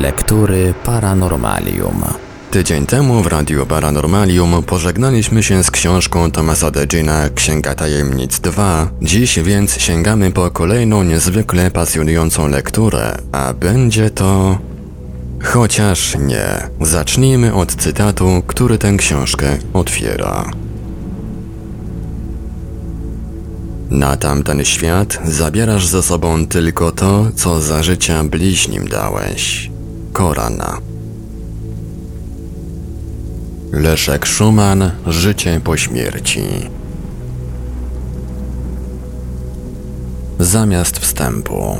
Lektury Paranormalium. Tydzień temu w Radiu Paranormalium pożegnaliśmy się z książką Thomasa Degina Księga Tajemnic 2. Dziś więc sięgamy po kolejną niezwykle pasjonującą lekturę, a będzie to... Chociaż nie. Zacznijmy od cytatu, który tę książkę otwiera. Na tamten świat zabierasz ze sobą tylko to, co za życia bliźnim dałeś. Korana. Leszek Szuman Życie po śmierci. Zamiast wstępu.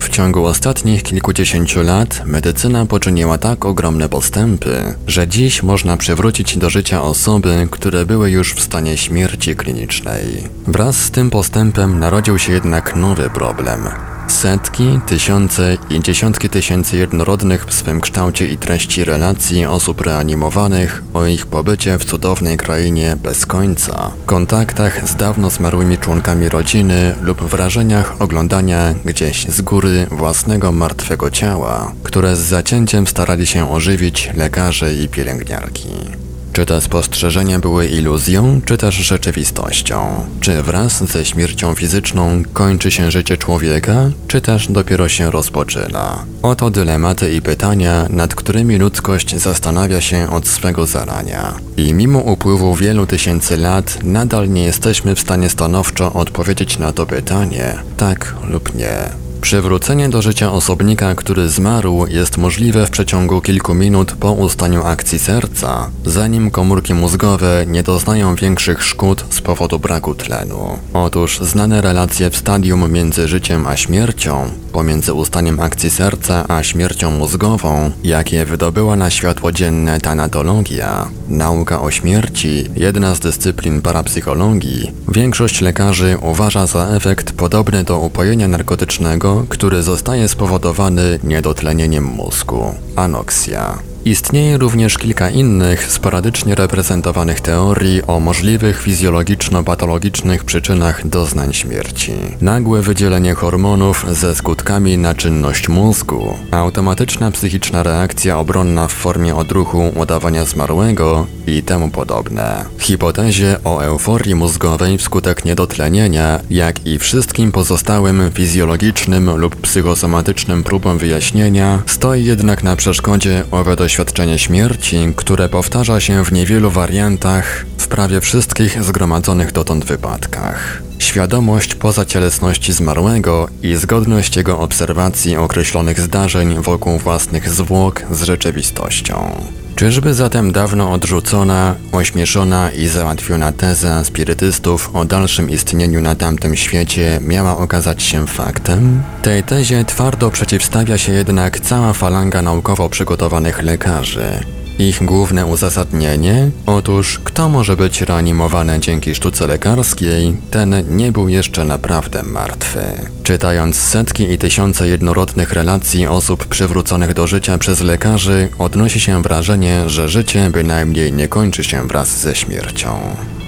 W ciągu ostatnich kilkudziesięciu lat medycyna poczyniła tak ogromne postępy, że dziś można przywrócić do życia osoby, które były już w stanie śmierci klinicznej. Wraz z tym postępem narodził się jednak nowy problem Setki, tysiące i dziesiątki tysięcy jednorodnych w swym kształcie i treści relacji osób reanimowanych o ich pobycie w cudownej krainie bez końca, kontaktach z dawno zmarłymi członkami rodziny lub wrażeniach oglądania gdzieś z góry własnego martwego ciała, które z zacięciem starali się ożywić lekarze i pielęgniarki. Czy te spostrzeżenia były iluzją, czy też rzeczywistością? Czy wraz ze śmiercią fizyczną kończy się życie człowieka, czy też dopiero się rozpoczyna? Oto dylematy i pytania, nad którymi ludzkość zastanawia się od swego zarania. I mimo upływu wielu tysięcy lat, nadal nie jesteśmy w stanie stanowczo odpowiedzieć na to pytanie, tak lub nie. Przywrócenie do życia osobnika, który zmarł, jest możliwe w przeciągu kilku minut po ustaniu akcji serca, zanim komórki mózgowe nie doznają większych szkód z powodu braku tlenu. Otóż znane relacje w stadium między życiem a śmiercią, pomiędzy ustaniem akcji serca a śmiercią mózgową, jakie wydobyła na światło dzienne tanatologia, nauka o śmierci, jedna z dyscyplin parapsychologii, większość lekarzy uważa za efekt podobny do upojenia narkotycznego który zostaje spowodowany niedotlenieniem mózgu. Anoksja. Istnieje również kilka innych, sporadycznie reprezentowanych teorii o możliwych fizjologiczno-patologicznych przyczynach doznań śmierci. Nagłe wydzielenie hormonów ze skutkami na czynność mózgu, automatyczna psychiczna reakcja obronna w formie odruchu udawania zmarłego i temu podobne. Hipotezie o euforii mózgowej wskutek niedotlenienia, jak i wszystkim pozostałym fizjologicznym lub psychosomatycznym próbom wyjaśnienia, stoi jednak na przeszkodzie owe doświadczenie doświadczenie śmierci, które powtarza się w niewielu wariantach w prawie wszystkich zgromadzonych dotąd wypadkach. Świadomość pozacielesności zmarłego i zgodność jego obserwacji określonych zdarzeń wokół własnych zwłok z rzeczywistością. Czyżby zatem dawno odrzucona, ośmieszona i załatwiona teza spirytystów o dalszym istnieniu na tamtym świecie miała okazać się faktem? Tej tezie twardo przeciwstawia się jednak cała falanga naukowo przygotowanych lekarzy, ich główne uzasadnienie? Otóż kto może być reanimowany dzięki sztuce lekarskiej, ten nie był jeszcze naprawdę martwy. Czytając setki i tysiące jednorodnych relacji osób przywróconych do życia przez lekarzy, odnosi się wrażenie, że życie bynajmniej nie kończy się wraz ze śmiercią.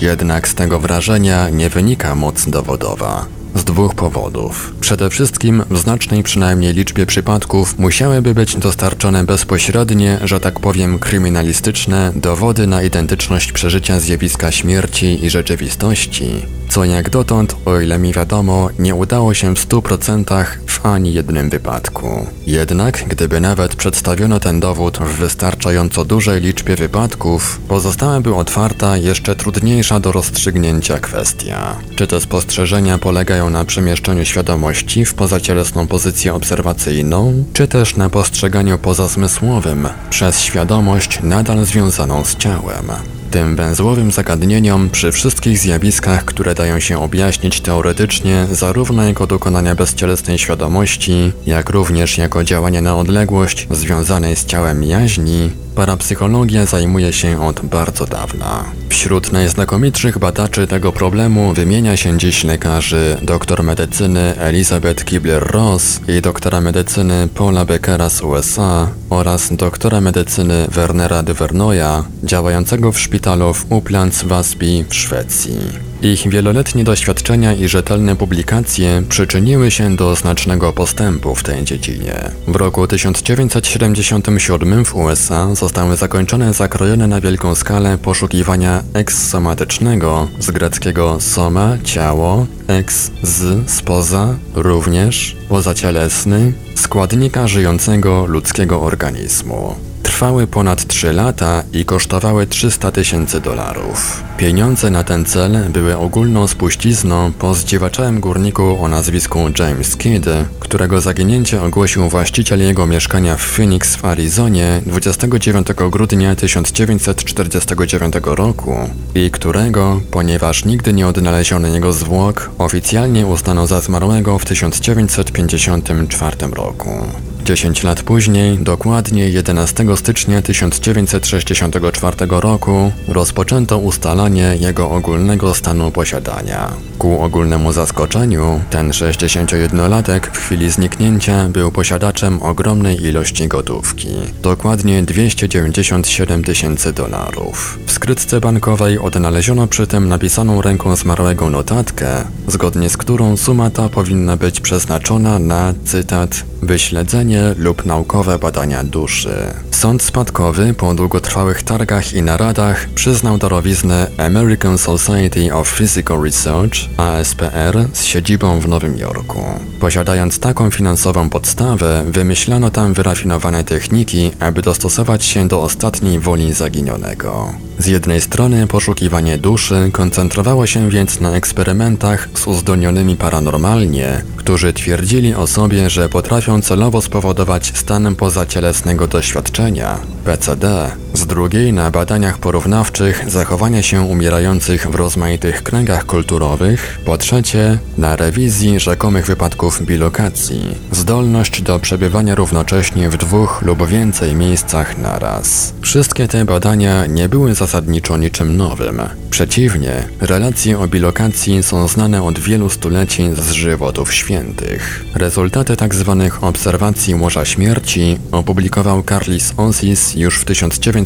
Jednak z tego wrażenia nie wynika moc dowodowa. Z dwóch powodów. Przede wszystkim w znacznej przynajmniej liczbie przypadków musiałyby być dostarczone bezpośrednie, że tak powiem kryminalistyczne, dowody na identyczność przeżycia zjawiska śmierci i rzeczywistości, co jak dotąd, o ile mi wiadomo, nie udało się w 100% w ani jednym wypadku. Jednak, gdyby nawet przedstawiono ten dowód w wystarczająco dużej liczbie wypadków, pozostałaby otwarta jeszcze trudniejsza do rozstrzygnięcia kwestia. Czy te spostrzeżenia polegają na przemieszczeniu świadomości w pozacielesną pozycję obserwacyjną, czy też na postrzeganiu pozasmysłowym przez świadomość nadal związaną z ciałem? Tym węzłowym zagadnieniom przy wszystkich zjawiskach, które dają się objaśnić teoretycznie zarówno jako dokonania bezcielesnej świadomości, jak również jako działania na odległość związanej z ciałem jaźni, Parapsychologia zajmuje się od bardzo dawna. Wśród najznakomitszych badaczy tego problemu wymienia się dziś lekarzy dr medycyny Elizabeth Kibler-Ross i doktora medycyny Paula Beckera z USA oraz doktora medycyny Wernera de Vernoya działającego w szpitalu w Uplands Wasby w Szwecji. Ich wieloletnie doświadczenia i rzetelne publikacje przyczyniły się do znacznego postępu w tej dziedzinie. W roku 1977 w USA zostały zakończone zakrojone na wielką skalę poszukiwania ekssomatycznego z greckiego soma ciało, ex z spoza również pozacielesny składnika żyjącego ludzkiego organizmu. Trwały ponad 3 lata i kosztowały 300 tysięcy dolarów. Pieniądze na ten cel były ogólną spuścizną po zdziewaczałym górniku o nazwisku James Kidd, którego zaginięcie ogłosił właściciel jego mieszkania w Phoenix w Arizonie 29 grudnia 1949 roku i którego, ponieważ nigdy nie odnaleziono jego zwłok, oficjalnie uznano za zmarłego w 1954 roku. 10 lat później, dokładnie 11 stycznia 1964 roku, rozpoczęto ustalanie jego ogólnego stanu posiadania. Ku ogólnemu zaskoczeniu, ten 61-latek w chwili zniknięcia był posiadaczem ogromnej ilości gotówki, dokładnie 297 tysięcy dolarów. W skrytce bankowej odnaleziono przy tym napisaną ręką zmarłego notatkę, zgodnie z którą suma ta powinna być przeznaczona na, cytat, wyśledzenie lub naukowe badania duszy. Sąd spadkowy po długotrwałych targach i naradach przyznał darowiznę American Society of Physical Research ASPR z siedzibą w Nowym Jorku. Posiadając taką finansową podstawę, wymyślano tam wyrafinowane techniki, aby dostosować się do ostatniej woli zaginionego. Z jednej strony poszukiwanie duszy koncentrowało się więc na eksperymentach z uzdolnionymi paranormalnie, którzy twierdzili o sobie, że potrafią celowo spowodować stan pozacielesnego doświadczenia, PCD, z drugiej na badaniach porównawczych zachowania się umierających w rozmaitych kręgach kulturowych, po trzecie na rewizji rzekomych wypadków bilokacji, zdolność do przebywania równocześnie w dwóch lub więcej miejscach naraz. Wszystkie te badania nie były zasadniczo niczym nowym. Przeciwnie, relacje o bilokacji są znane od wielu stuleci z żywotów świętych. Rezultaty tzw. Tak obserwacji łoża śmierci opublikował Carlis Onsis już w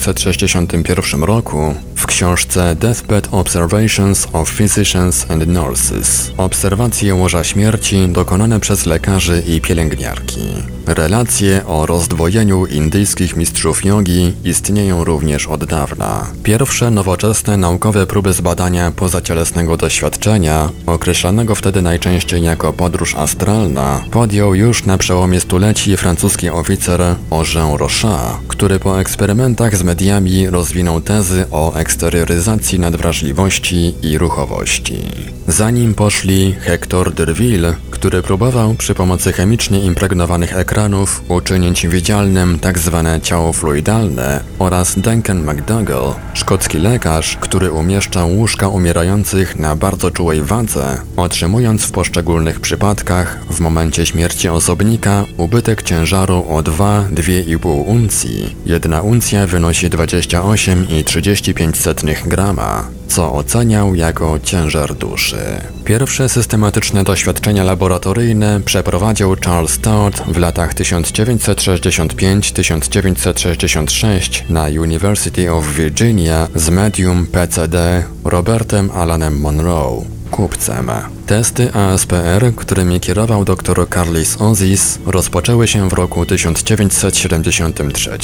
1961 roku w książce Deathbed Observations of Physicians and Nurses. Obserwacje łoża śmierci dokonane przez lekarzy i pielęgniarki. Relacje o rozdwojeniu indyjskich mistrzów jogi istnieją również od dawna. Pierwsze nowoczesne naukowe próby zbadania pozacielesnego doświadczenia, określanego wtedy najczęściej jako podróż astralna, podjął już na przełomie stuleci francuski oficer Jean Rochat, który po eksperymentach z mediami rozwinął tezy o eksterioryzacji nadwrażliwości i ruchowości. Zanim poszli Hector Derville, który próbował przy pomocy chemicznie impregnowanych ekranów uczynić widzialnym tzw. Tak ciało fluidalne oraz Duncan McDougall, szkocki lekarz, który umieszczał łóżka umierających na bardzo czułej wadze, otrzymując w poszczególnych przypadkach w momencie śmierci osobnika ubytek ciężaru o 2-2,5 uncji. Jedna uncja wynosi 28,35 grama co oceniał jako ciężar duszy. Pierwsze systematyczne doświadczenia laboratoryjne przeprowadził Charles Todd w latach 1965-1966 na University of Virginia z medium PCD Robertem Alanem Monroe kupcem. Testy ASPR, którymi kierował dr Carlis Ozis, rozpoczęły się w roku 1973.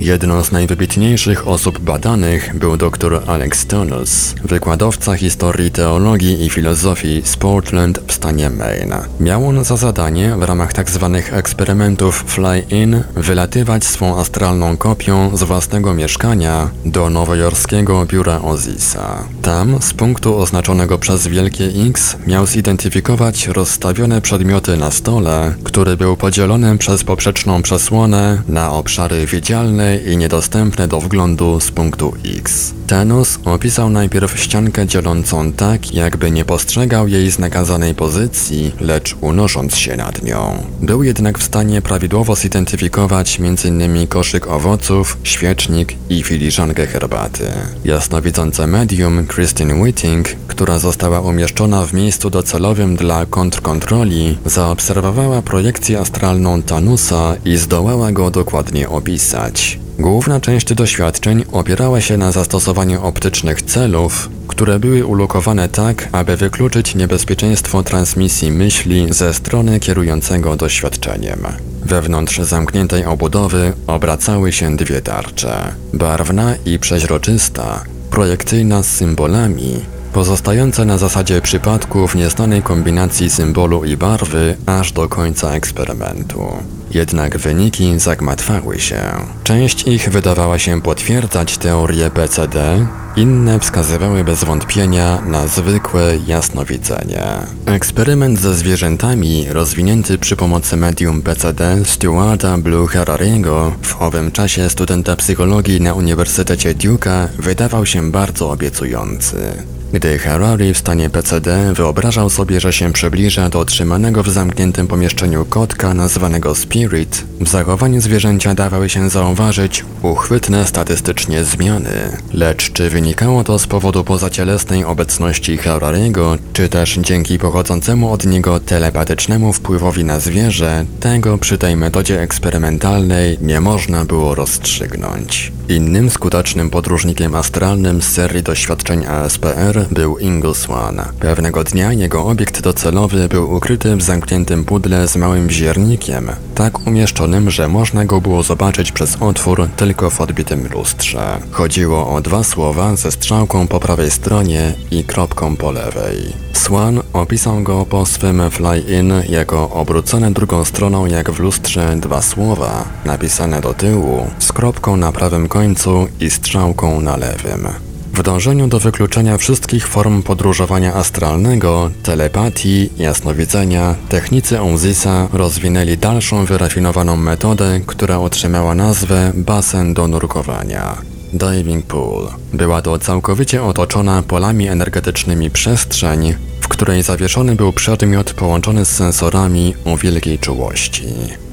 Jedną z najwybitniejszych osób badanych był dr Alex Tonus, wykładowca historii teologii i filozofii z Portland w stanie Maine. Miał on za zadanie w ramach tzw. Tak eksperymentów fly-in wylatywać swą astralną kopią z własnego mieszkania do nowojorskiego biura Ozisa. Tam, z punktu oznaczonego przez wielkie wielkie X miał zidentyfikować rozstawione przedmioty na stole, który był podzielony przez poprzeczną przesłonę na obszary widzialne i niedostępne do wglądu z punktu X. Tenus opisał najpierw ściankę dzielącą tak, jakby nie postrzegał jej z nakazanej pozycji, lecz unosząc się nad nią. Był jednak w stanie prawidłowo zidentyfikować m.in. koszyk owoców, świecznik i filiżankę herbaty. Jasnowidzące medium Christine Whiting, która została umieszczona w miejscu docelowym dla kontrkontroli, zaobserwowała projekcję astralną Tanusa i zdołała go dokładnie opisać. Główna część doświadczeń opierała się na zastosowaniu optycznych celów, które były ulokowane tak, aby wykluczyć niebezpieczeństwo transmisji myśli ze strony kierującego doświadczeniem. Wewnątrz zamkniętej obudowy obracały się dwie tarcze. Barwna i przeźroczysta, projekcyjna z symbolami, pozostające na zasadzie przypadków nieznanej kombinacji symbolu i barwy aż do końca eksperymentu. Jednak wyniki zagmatwały się. Część ich wydawała się potwierdzać teorię PCD, inne wskazywały bez wątpienia na zwykłe jasnowidzenie. Eksperyment ze zwierzętami rozwinięty przy pomocy medium PCD Stuarta Blue Harariego, w owym czasie studenta psychologii na Uniwersytecie Duke'a, wydawał się bardzo obiecujący. Gdy Harari w stanie PCD wyobrażał sobie, że się przybliża do trzymanego w zamkniętym pomieszczeniu kotka nazwanego Spirit, w zachowaniu zwierzęcia dawały się zauważyć uchwytne statystycznie zmiany. Lecz czy wynikało to z powodu pozacielesnej obecności Harariego, czy też dzięki pochodzącemu od niego telepatycznemu wpływowi na zwierzę, tego przy tej metodzie eksperymentalnej nie można było rozstrzygnąć. Innym skutecznym podróżnikiem astralnym z serii doświadczeń ASPR był Ingo Swan. Pewnego dnia jego obiekt docelowy był ukryty w zamkniętym pudle z małym wziernikiem, tak umieszczonym, że można go było zobaczyć przez otwór tylko w odbitym lustrze. Chodziło o dwa słowa ze strzałką po prawej stronie i kropką po lewej. Swan opisał go po swym fly-in jako obrócone drugą stroną jak w lustrze dwa słowa, napisane do tyłu, z kropką na prawym końcu i strzałką na lewym. W dążeniu do wykluczenia wszystkich form podróżowania astralnego, telepatii, jasnowidzenia, technicy Onzisa rozwinęli dalszą wyrafinowaną metodę, która otrzymała nazwę basen do nurkowania. Diving Pool. Była to całkowicie otoczona polami energetycznymi przestrzeń, w której zawieszony był przedmiot połączony z sensorami o wielkiej czułości.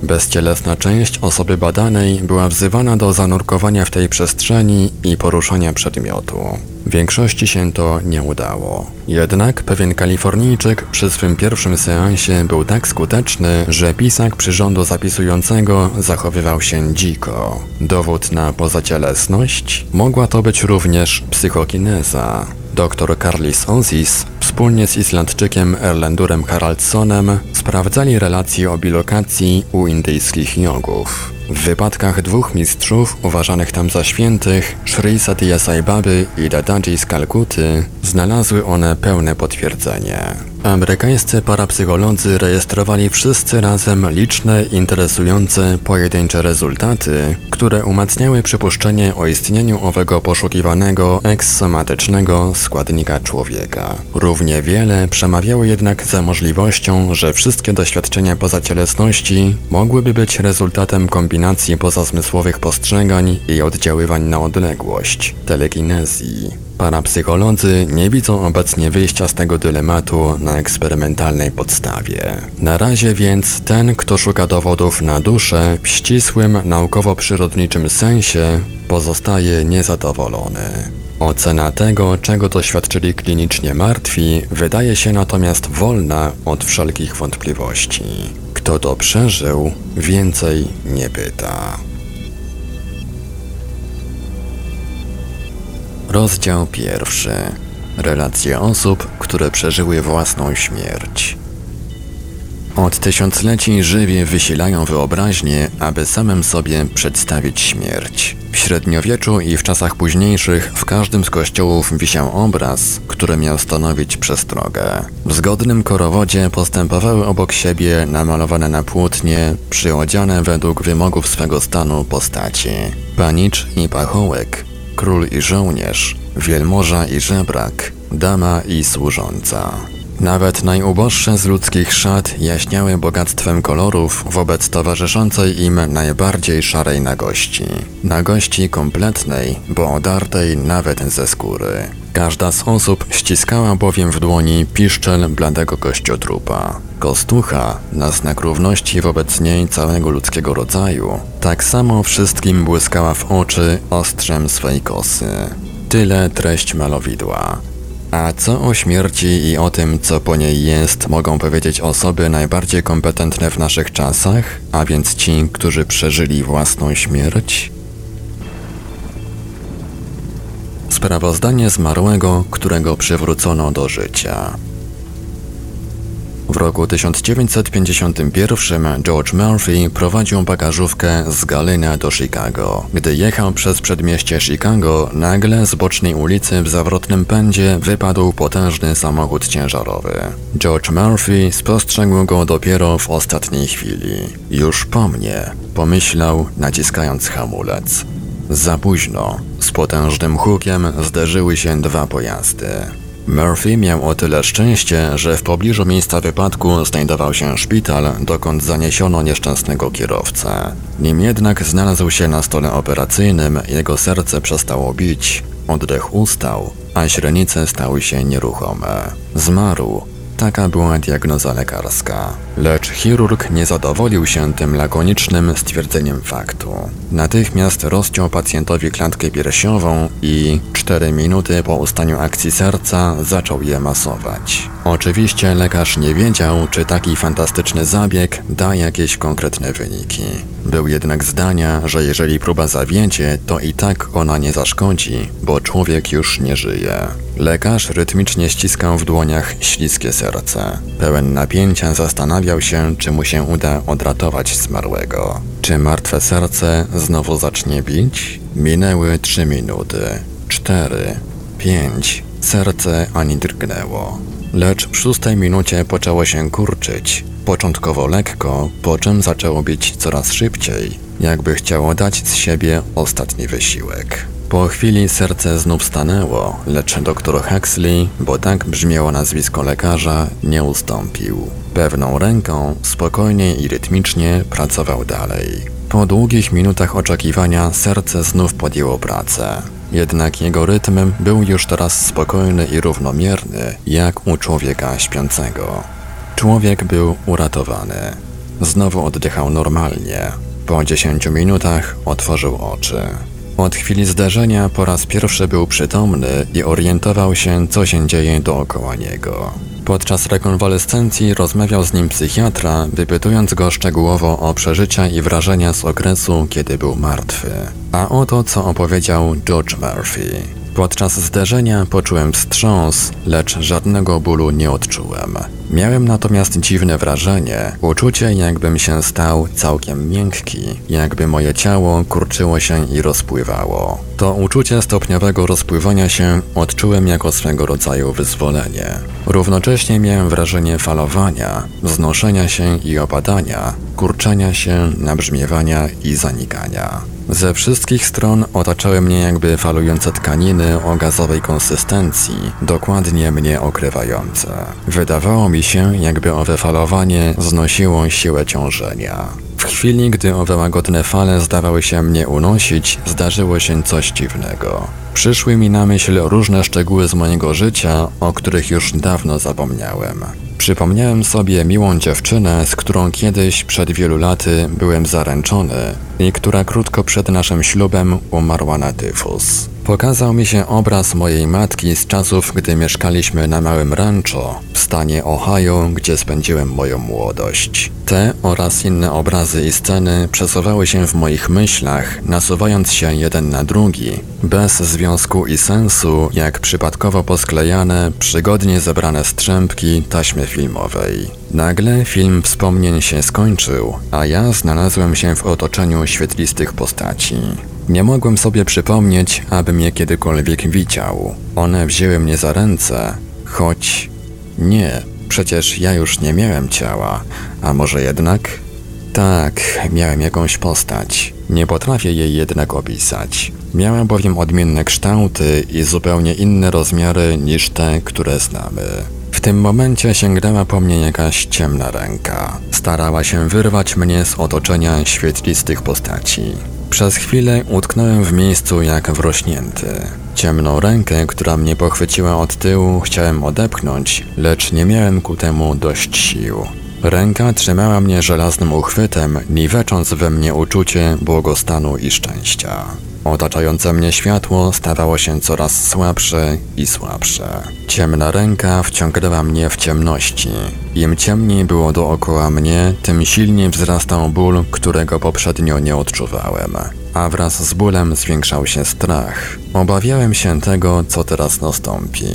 Bezcielesna część osoby badanej była wzywana do zanurkowania w tej przestrzeni i poruszania przedmiotu. Większości się to nie udało. Jednak pewien Kalifornijczyk przy swym pierwszym seansie był tak skuteczny, że pisak przyrządu zapisującego zachowywał się dziko. Dowód na pozacielesność? Mogła to być również psychokineza. Dr Carlis Onsis wspólnie z Islandczykiem Erlendurem Haraldsonem sprawdzali relacje o bilokacji u indyjskich jogów. W wypadkach dwóch mistrzów uważanych tam za świętych, Sri Satya Sai Baby i Dadaji z Kalkuty, znalazły one pełne potwierdzenie. Amerykańscy parapsycholodzy rejestrowali wszyscy razem liczne, interesujące, pojedyncze rezultaty, które umacniały przypuszczenie o istnieniu owego poszukiwanego, ekssomatycznego składnika człowieka. Równie wiele przemawiało jednak za możliwością, że wszystkie doświadczenia pozacielesności mogłyby być rezultatem kombinacji pozazmysłowych postrzegań i oddziaływań na odległość, telekinezji. Parapsycholodzy nie widzą obecnie wyjścia z tego dylematu na eksperymentalnej podstawie. Na razie więc ten, kto szuka dowodów na duszę w ścisłym naukowo-przyrodniczym sensie, pozostaje niezadowolony. Ocena tego, czego doświadczyli klinicznie martwi, wydaje się natomiast wolna od wszelkich wątpliwości. Kto to przeżył, więcej nie pyta. Rozdział pierwszy. Relacje osób, które przeżyły własną śmierć. Od tysiącleci żywie wysilają wyobraźnię, aby samym sobie przedstawić śmierć. W średniowieczu i w czasach późniejszych w każdym z kościołów wisiał obraz, który miał stanowić przestrogę. W zgodnym korowodzie postępowały obok siebie namalowane na płótnie, przyodziane według wymogów swego stanu postaci. Panicz i pachołek, król i żołnierz, wielmoża i żebrak, dama i służąca. Nawet najuboższe z ludzkich szat jaśniały bogactwem kolorów wobec towarzyszącej im najbardziej szarej nagości. Nagości kompletnej, bo odartej nawet ze skóry. Każda z osób ściskała bowiem w dłoni piszczel bladego kościotrupa. Kostucha, na znak równości wobec niej całego ludzkiego rodzaju, tak samo wszystkim błyskała w oczy ostrzem swej kosy. Tyle treść malowidła. A co o śmierci i o tym, co po niej jest, mogą powiedzieć osoby najbardziej kompetentne w naszych czasach, a więc ci, którzy przeżyli własną śmierć? Sprawozdanie zmarłego, którego przywrócono do życia. W roku 1951 George Murphy prowadził bagażówkę z Galena do Chicago. Gdy jechał przez przedmieście Chicago, nagle z bocznej ulicy w zawrotnym pędzie wypadł potężny samochód ciężarowy. George Murphy spostrzegł go dopiero w ostatniej chwili. Już po mnie, pomyślał, naciskając hamulec. Za późno. Z potężnym hukiem zderzyły się dwa pojazdy. Murphy miał o tyle szczęście, że w pobliżu miejsca wypadku znajdował się szpital, dokąd zaniesiono nieszczęsnego kierowcę. Nim jednak znalazł się na stole operacyjnym, jego serce przestało bić, oddech ustał, a źrenice stały się nieruchome. Zmarł, Taka była diagnoza lekarska. Lecz chirurg nie zadowolił się tym lakonicznym stwierdzeniem faktu. Natychmiast rozciął pacjentowi klatkę piersiową i cztery minuty po ustaniu akcji serca zaczął je masować. Oczywiście lekarz nie wiedział, czy taki fantastyczny zabieg da jakieś konkretne wyniki. Był jednak zdania, że jeżeli próba zawiedzie, to i tak ona nie zaszkodzi, bo człowiek już nie żyje. Lekarz rytmicznie ściskał w dłoniach śliskie serce. Pełen napięcia zastanawiał się, czy mu się uda odratować zmarłego. Czy martwe serce znowu zacznie bić? Minęły trzy minuty. Cztery. Pięć. Serce ani drgnęło. Lecz w szóstej minucie poczęło się kurczyć. Początkowo lekko, po czym zaczęło bić coraz szybciej, jakby chciało dać z siebie ostatni wysiłek. Po chwili serce znów stanęło, lecz dr Huxley, bo tak brzmiało nazwisko lekarza, nie ustąpił. Pewną ręką, spokojnie i rytmicznie pracował dalej. Po długich minutach oczekiwania serce znów podjęło pracę. Jednak jego rytm był już teraz spokojny i równomierny, jak u człowieka śpiącego. Człowiek był uratowany. Znowu oddychał normalnie. Po dziesięciu minutach otworzył oczy. Od chwili zdarzenia po raz pierwszy był przytomny i orientował się, co się dzieje dookoła niego. Podczas rekonwalescencji rozmawiał z nim psychiatra, wypytując go szczegółowo o przeżycia i wrażenia z okresu, kiedy był martwy. A oto co opowiedział George Murphy. Podczas zderzenia poczułem wstrząs, lecz żadnego bólu nie odczułem. Miałem natomiast dziwne wrażenie, uczucie jakbym się stał całkiem miękki, jakby moje ciało kurczyło się i rozpływało. To uczucie stopniowego rozpływania się odczułem jako swego rodzaju wyzwolenie. Równocześnie miałem wrażenie falowania, wznoszenia się i opadania, kurczenia się, nabrzmiewania i zanikania. Ze wszystkich stron otaczały mnie jakby falujące tkaniny o gazowej konsystencji, dokładnie mnie okrywające. Wydawało mi się, jakby owe falowanie znosiło siłę ciążenia. Chwili, gdy owe łagodne fale zdawały się mnie unosić, zdarzyło się coś dziwnego. Przyszły mi na myśl różne szczegóły z mojego życia, o których już dawno zapomniałem. Przypomniałem sobie miłą dziewczynę, z którą kiedyś przed wielu laty byłem zaręczony i która krótko przed naszym ślubem umarła na tyfus. Pokazał mi się obraz mojej matki z czasów, gdy mieszkaliśmy na małym rancho w stanie Ohio, gdzie spędziłem moją młodość. Te oraz inne obrazy i sceny przesuwały się w moich myślach, nasuwając się jeden na drugi, bez związku i sensu, jak przypadkowo posklejane, przygodnie zebrane strzępki taśmy filmowej. Nagle film wspomnień się skończył, a ja znalazłem się w otoczeniu świetlistych postaci. Nie mogłem sobie przypomnieć, abym je kiedykolwiek widział. One wzięły mnie za ręce, choć nie, przecież ja już nie miałem ciała, a może jednak? Tak, miałem jakąś postać. Nie potrafię jej jednak opisać. Miała bowiem odmienne kształty i zupełnie inne rozmiary niż te, które znamy. Tym momencie sięgnęła po mnie jakaś ciemna ręka. Starała się wyrwać mnie z otoczenia świetlistych postaci. Przez chwilę utknąłem w miejscu jak wrośnięty. Ciemną rękę, która mnie pochwyciła od tyłu, chciałem odepchnąć, lecz nie miałem ku temu dość sił. Ręka trzymała mnie żelaznym uchwytem, niwecząc we mnie uczucie błogostanu i szczęścia. Otaczające mnie światło stawało się coraz słabsze i słabsze. Ciemna ręka wciągnęła mnie w ciemności. Im ciemniej było dookoła mnie, tym silniej wzrastał ból, którego poprzednio nie odczuwałem. A wraz z bólem zwiększał się strach. Obawiałem się tego, co teraz nastąpi.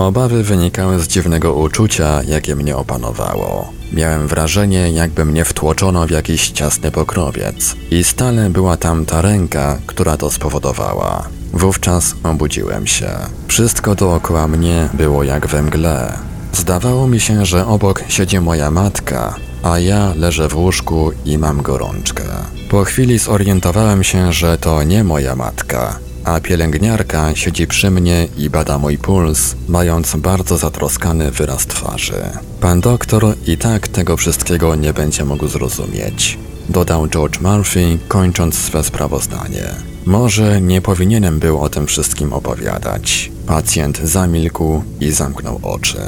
Obawy wynikały z dziwnego uczucia, jakie mnie opanowało. Miałem wrażenie, jakby mnie wtłoczono w jakiś ciasny pokrowiec i stale była tam ta ręka, która to spowodowała. Wówczas obudziłem się. Wszystko dookoła mnie było jak we mgle. Zdawało mi się, że obok siedzi moja matka, a ja leżę w łóżku i mam gorączkę. Po chwili zorientowałem się, że to nie moja matka, a pielęgniarka siedzi przy mnie i bada mój puls, mając bardzo zatroskany wyraz twarzy. Pan doktor i tak tego wszystkiego nie będzie mógł zrozumieć, dodał George Murphy, kończąc swe sprawozdanie. Może nie powinienem był o tym wszystkim opowiadać. Pacjent zamilkł i zamknął oczy.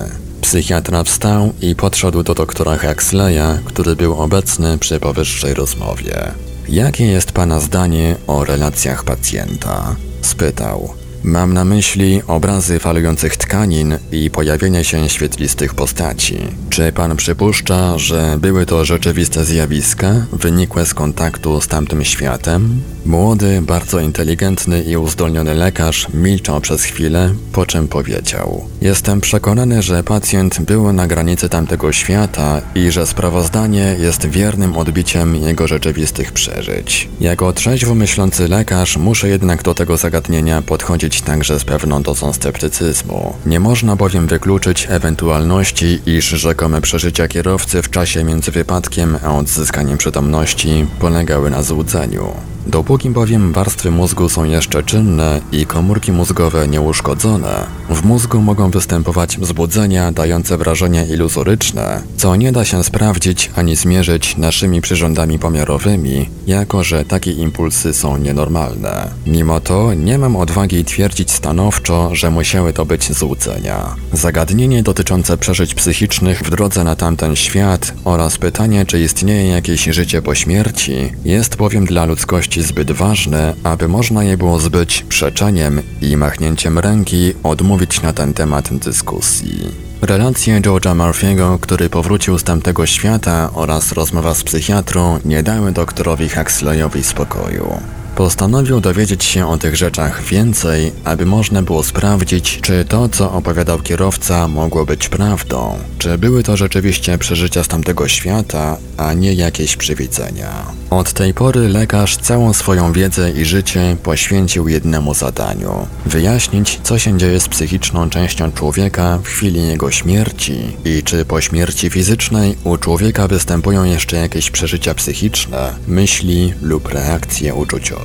Psychiatra wstał i podszedł do doktora Huxleya, który był obecny przy powyższej rozmowie. Jakie jest Pana zdanie o relacjach pacjenta? Spytał. Mam na myśli obrazy falujących tkanin i pojawienie się świetlistych postaci. Czy pan przypuszcza, że były to rzeczywiste zjawiska, wynikłe z kontaktu z tamtym światem? Młody, bardzo inteligentny i uzdolniony lekarz milczał przez chwilę, po czym powiedział: Jestem przekonany, że pacjent był na granicy tamtego świata i że sprawozdanie jest wiernym odbiciem jego rzeczywistych przeżyć. Jako trzeźwo myślący lekarz muszę jednak do tego zagadnienia podchodzić także z pewną dozą sceptycyzmu. Nie można bowiem wykluczyć ewentualności, iż rzekome przeżycia kierowcy w czasie między wypadkiem a odzyskaniem przytomności polegały na złudzeniu. Dopóki bowiem warstwy mózgu są jeszcze czynne i komórki mózgowe nieuszkodzone, w mózgu mogą występować wzbudzenia dające wrażenia iluzoryczne, co nie da się sprawdzić ani zmierzyć naszymi przyrządami pomiarowymi, jako że takie impulsy są nienormalne. Mimo to nie mam odwagi twierdzić stanowczo, że musiały to być złudzenia. Zagadnienie dotyczące przeżyć psychicznych w drodze na tamten świat oraz pytanie, czy istnieje jakieś życie po śmierci, jest bowiem dla ludzkości zbyt ważne, aby można je było zbyć przeczeniem i machnięciem ręki odmówić na ten temat dyskusji. Relacje George'a Murphy'ego, który powrócił z tamtego świata oraz rozmowa z psychiatrą nie dały doktorowi Huxleyowi spokoju. Postanowił dowiedzieć się o tych rzeczach więcej, aby można było sprawdzić, czy to, co opowiadał kierowca, mogło być prawdą, czy były to rzeczywiście przeżycia z tamtego świata, a nie jakieś przywidzenia. Od tej pory lekarz całą swoją wiedzę i życie poświęcił jednemu zadaniu wyjaśnić, co się dzieje z psychiczną częścią człowieka w chwili jego śmierci i czy po śmierci fizycznej u człowieka występują jeszcze jakieś przeżycia psychiczne, myśli lub reakcje uczuciowe.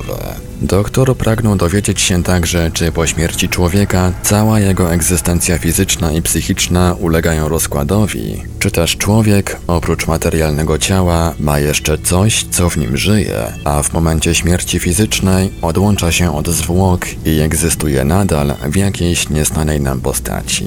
Doktor pragnął dowiedzieć się także, czy po śmierci człowieka cała jego egzystencja fizyczna i psychiczna ulegają rozkładowi, czy też człowiek, oprócz materialnego ciała, ma jeszcze coś, co w nim żyje, a w momencie śmierci fizycznej odłącza się od zwłok i egzystuje nadal w jakiejś nieznanej nam postaci.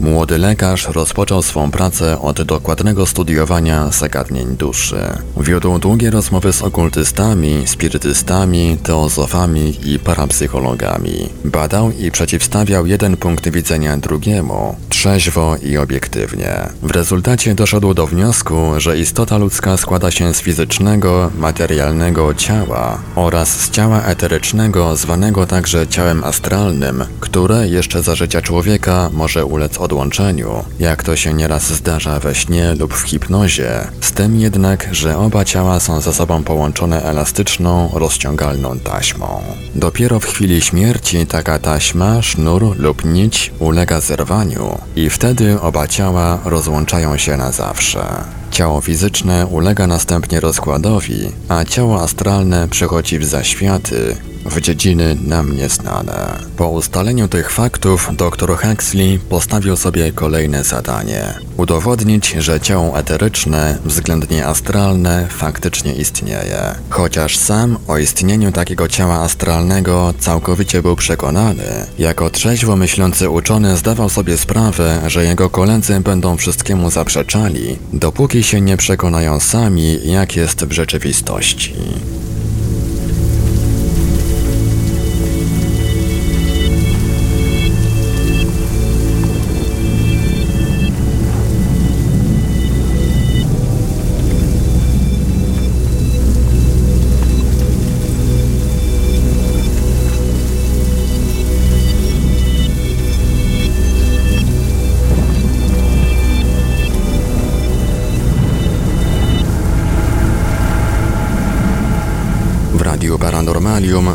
Młody lekarz rozpoczął swą pracę od dokładnego studiowania zagadnień duszy. Wiódł długie rozmowy z okultystami, spirytystami, teozofami i parapsychologami. Badał i przeciwstawiał jeden punkt widzenia drugiemu, trzeźwo i obiektywnie. W rezultacie doszedł do wniosku, że istota ludzka składa się z fizycznego, materialnego ciała oraz z ciała eterycznego, zwanego także ciałem astralnym, które jeszcze za życia człowieka może ulec odłączeniu, jak to się nieraz zdarza we śnie lub w hipnozie, z tym jednak, że oba ciała są ze sobą połączone elastyczną, rozciągalną taśmą. Dopiero w chwili śmierci taka taśma, sznur lub nić ulega zerwaniu i wtedy oba ciała rozłączają się na zawsze. Ciało fizyczne ulega następnie rozkładowi, a ciało astralne przechodzi w zaświaty, w dziedziny nam nieznane. Po ustaleniu tych faktów dr Huxley postawił sobie kolejne zadanie. Udowodnić, że ciało eteryczne, względnie astralne, faktycznie istnieje. Chociaż sam o istnieniu takiego ciała astralnego całkowicie był przekonany, jako trzeźwo myślący uczony zdawał sobie sprawę, że jego koledzy będą wszystkiemu zaprzeczali, dopóki się nie przekonają sami, jak jest w rzeczywistości.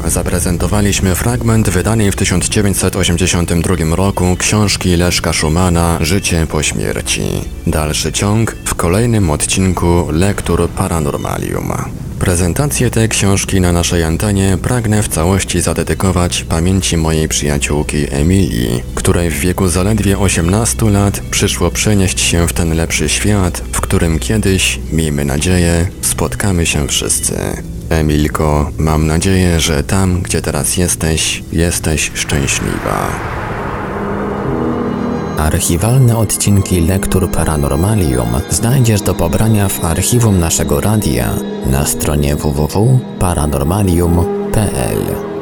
Zaprezentowaliśmy fragment wydanej w 1982 roku książki Leszka Szumana Życie po śmierci. Dalszy ciąg w kolejnym odcinku Lektur Paranormalium. Prezentację tej książki na naszej antenie pragnę w całości zadedykować pamięci mojej przyjaciółki Emilii, której w wieku zaledwie 18 lat przyszło przenieść się w ten lepszy świat, w którym kiedyś, miejmy nadzieję, spotkamy się wszyscy. Emilko, mam nadzieję, że tam, gdzie teraz jesteś, jesteś szczęśliwa. Archiwalne odcinki Lektur Paranormalium znajdziesz do pobrania w archiwum naszego radia na stronie www.paranormalium.pl.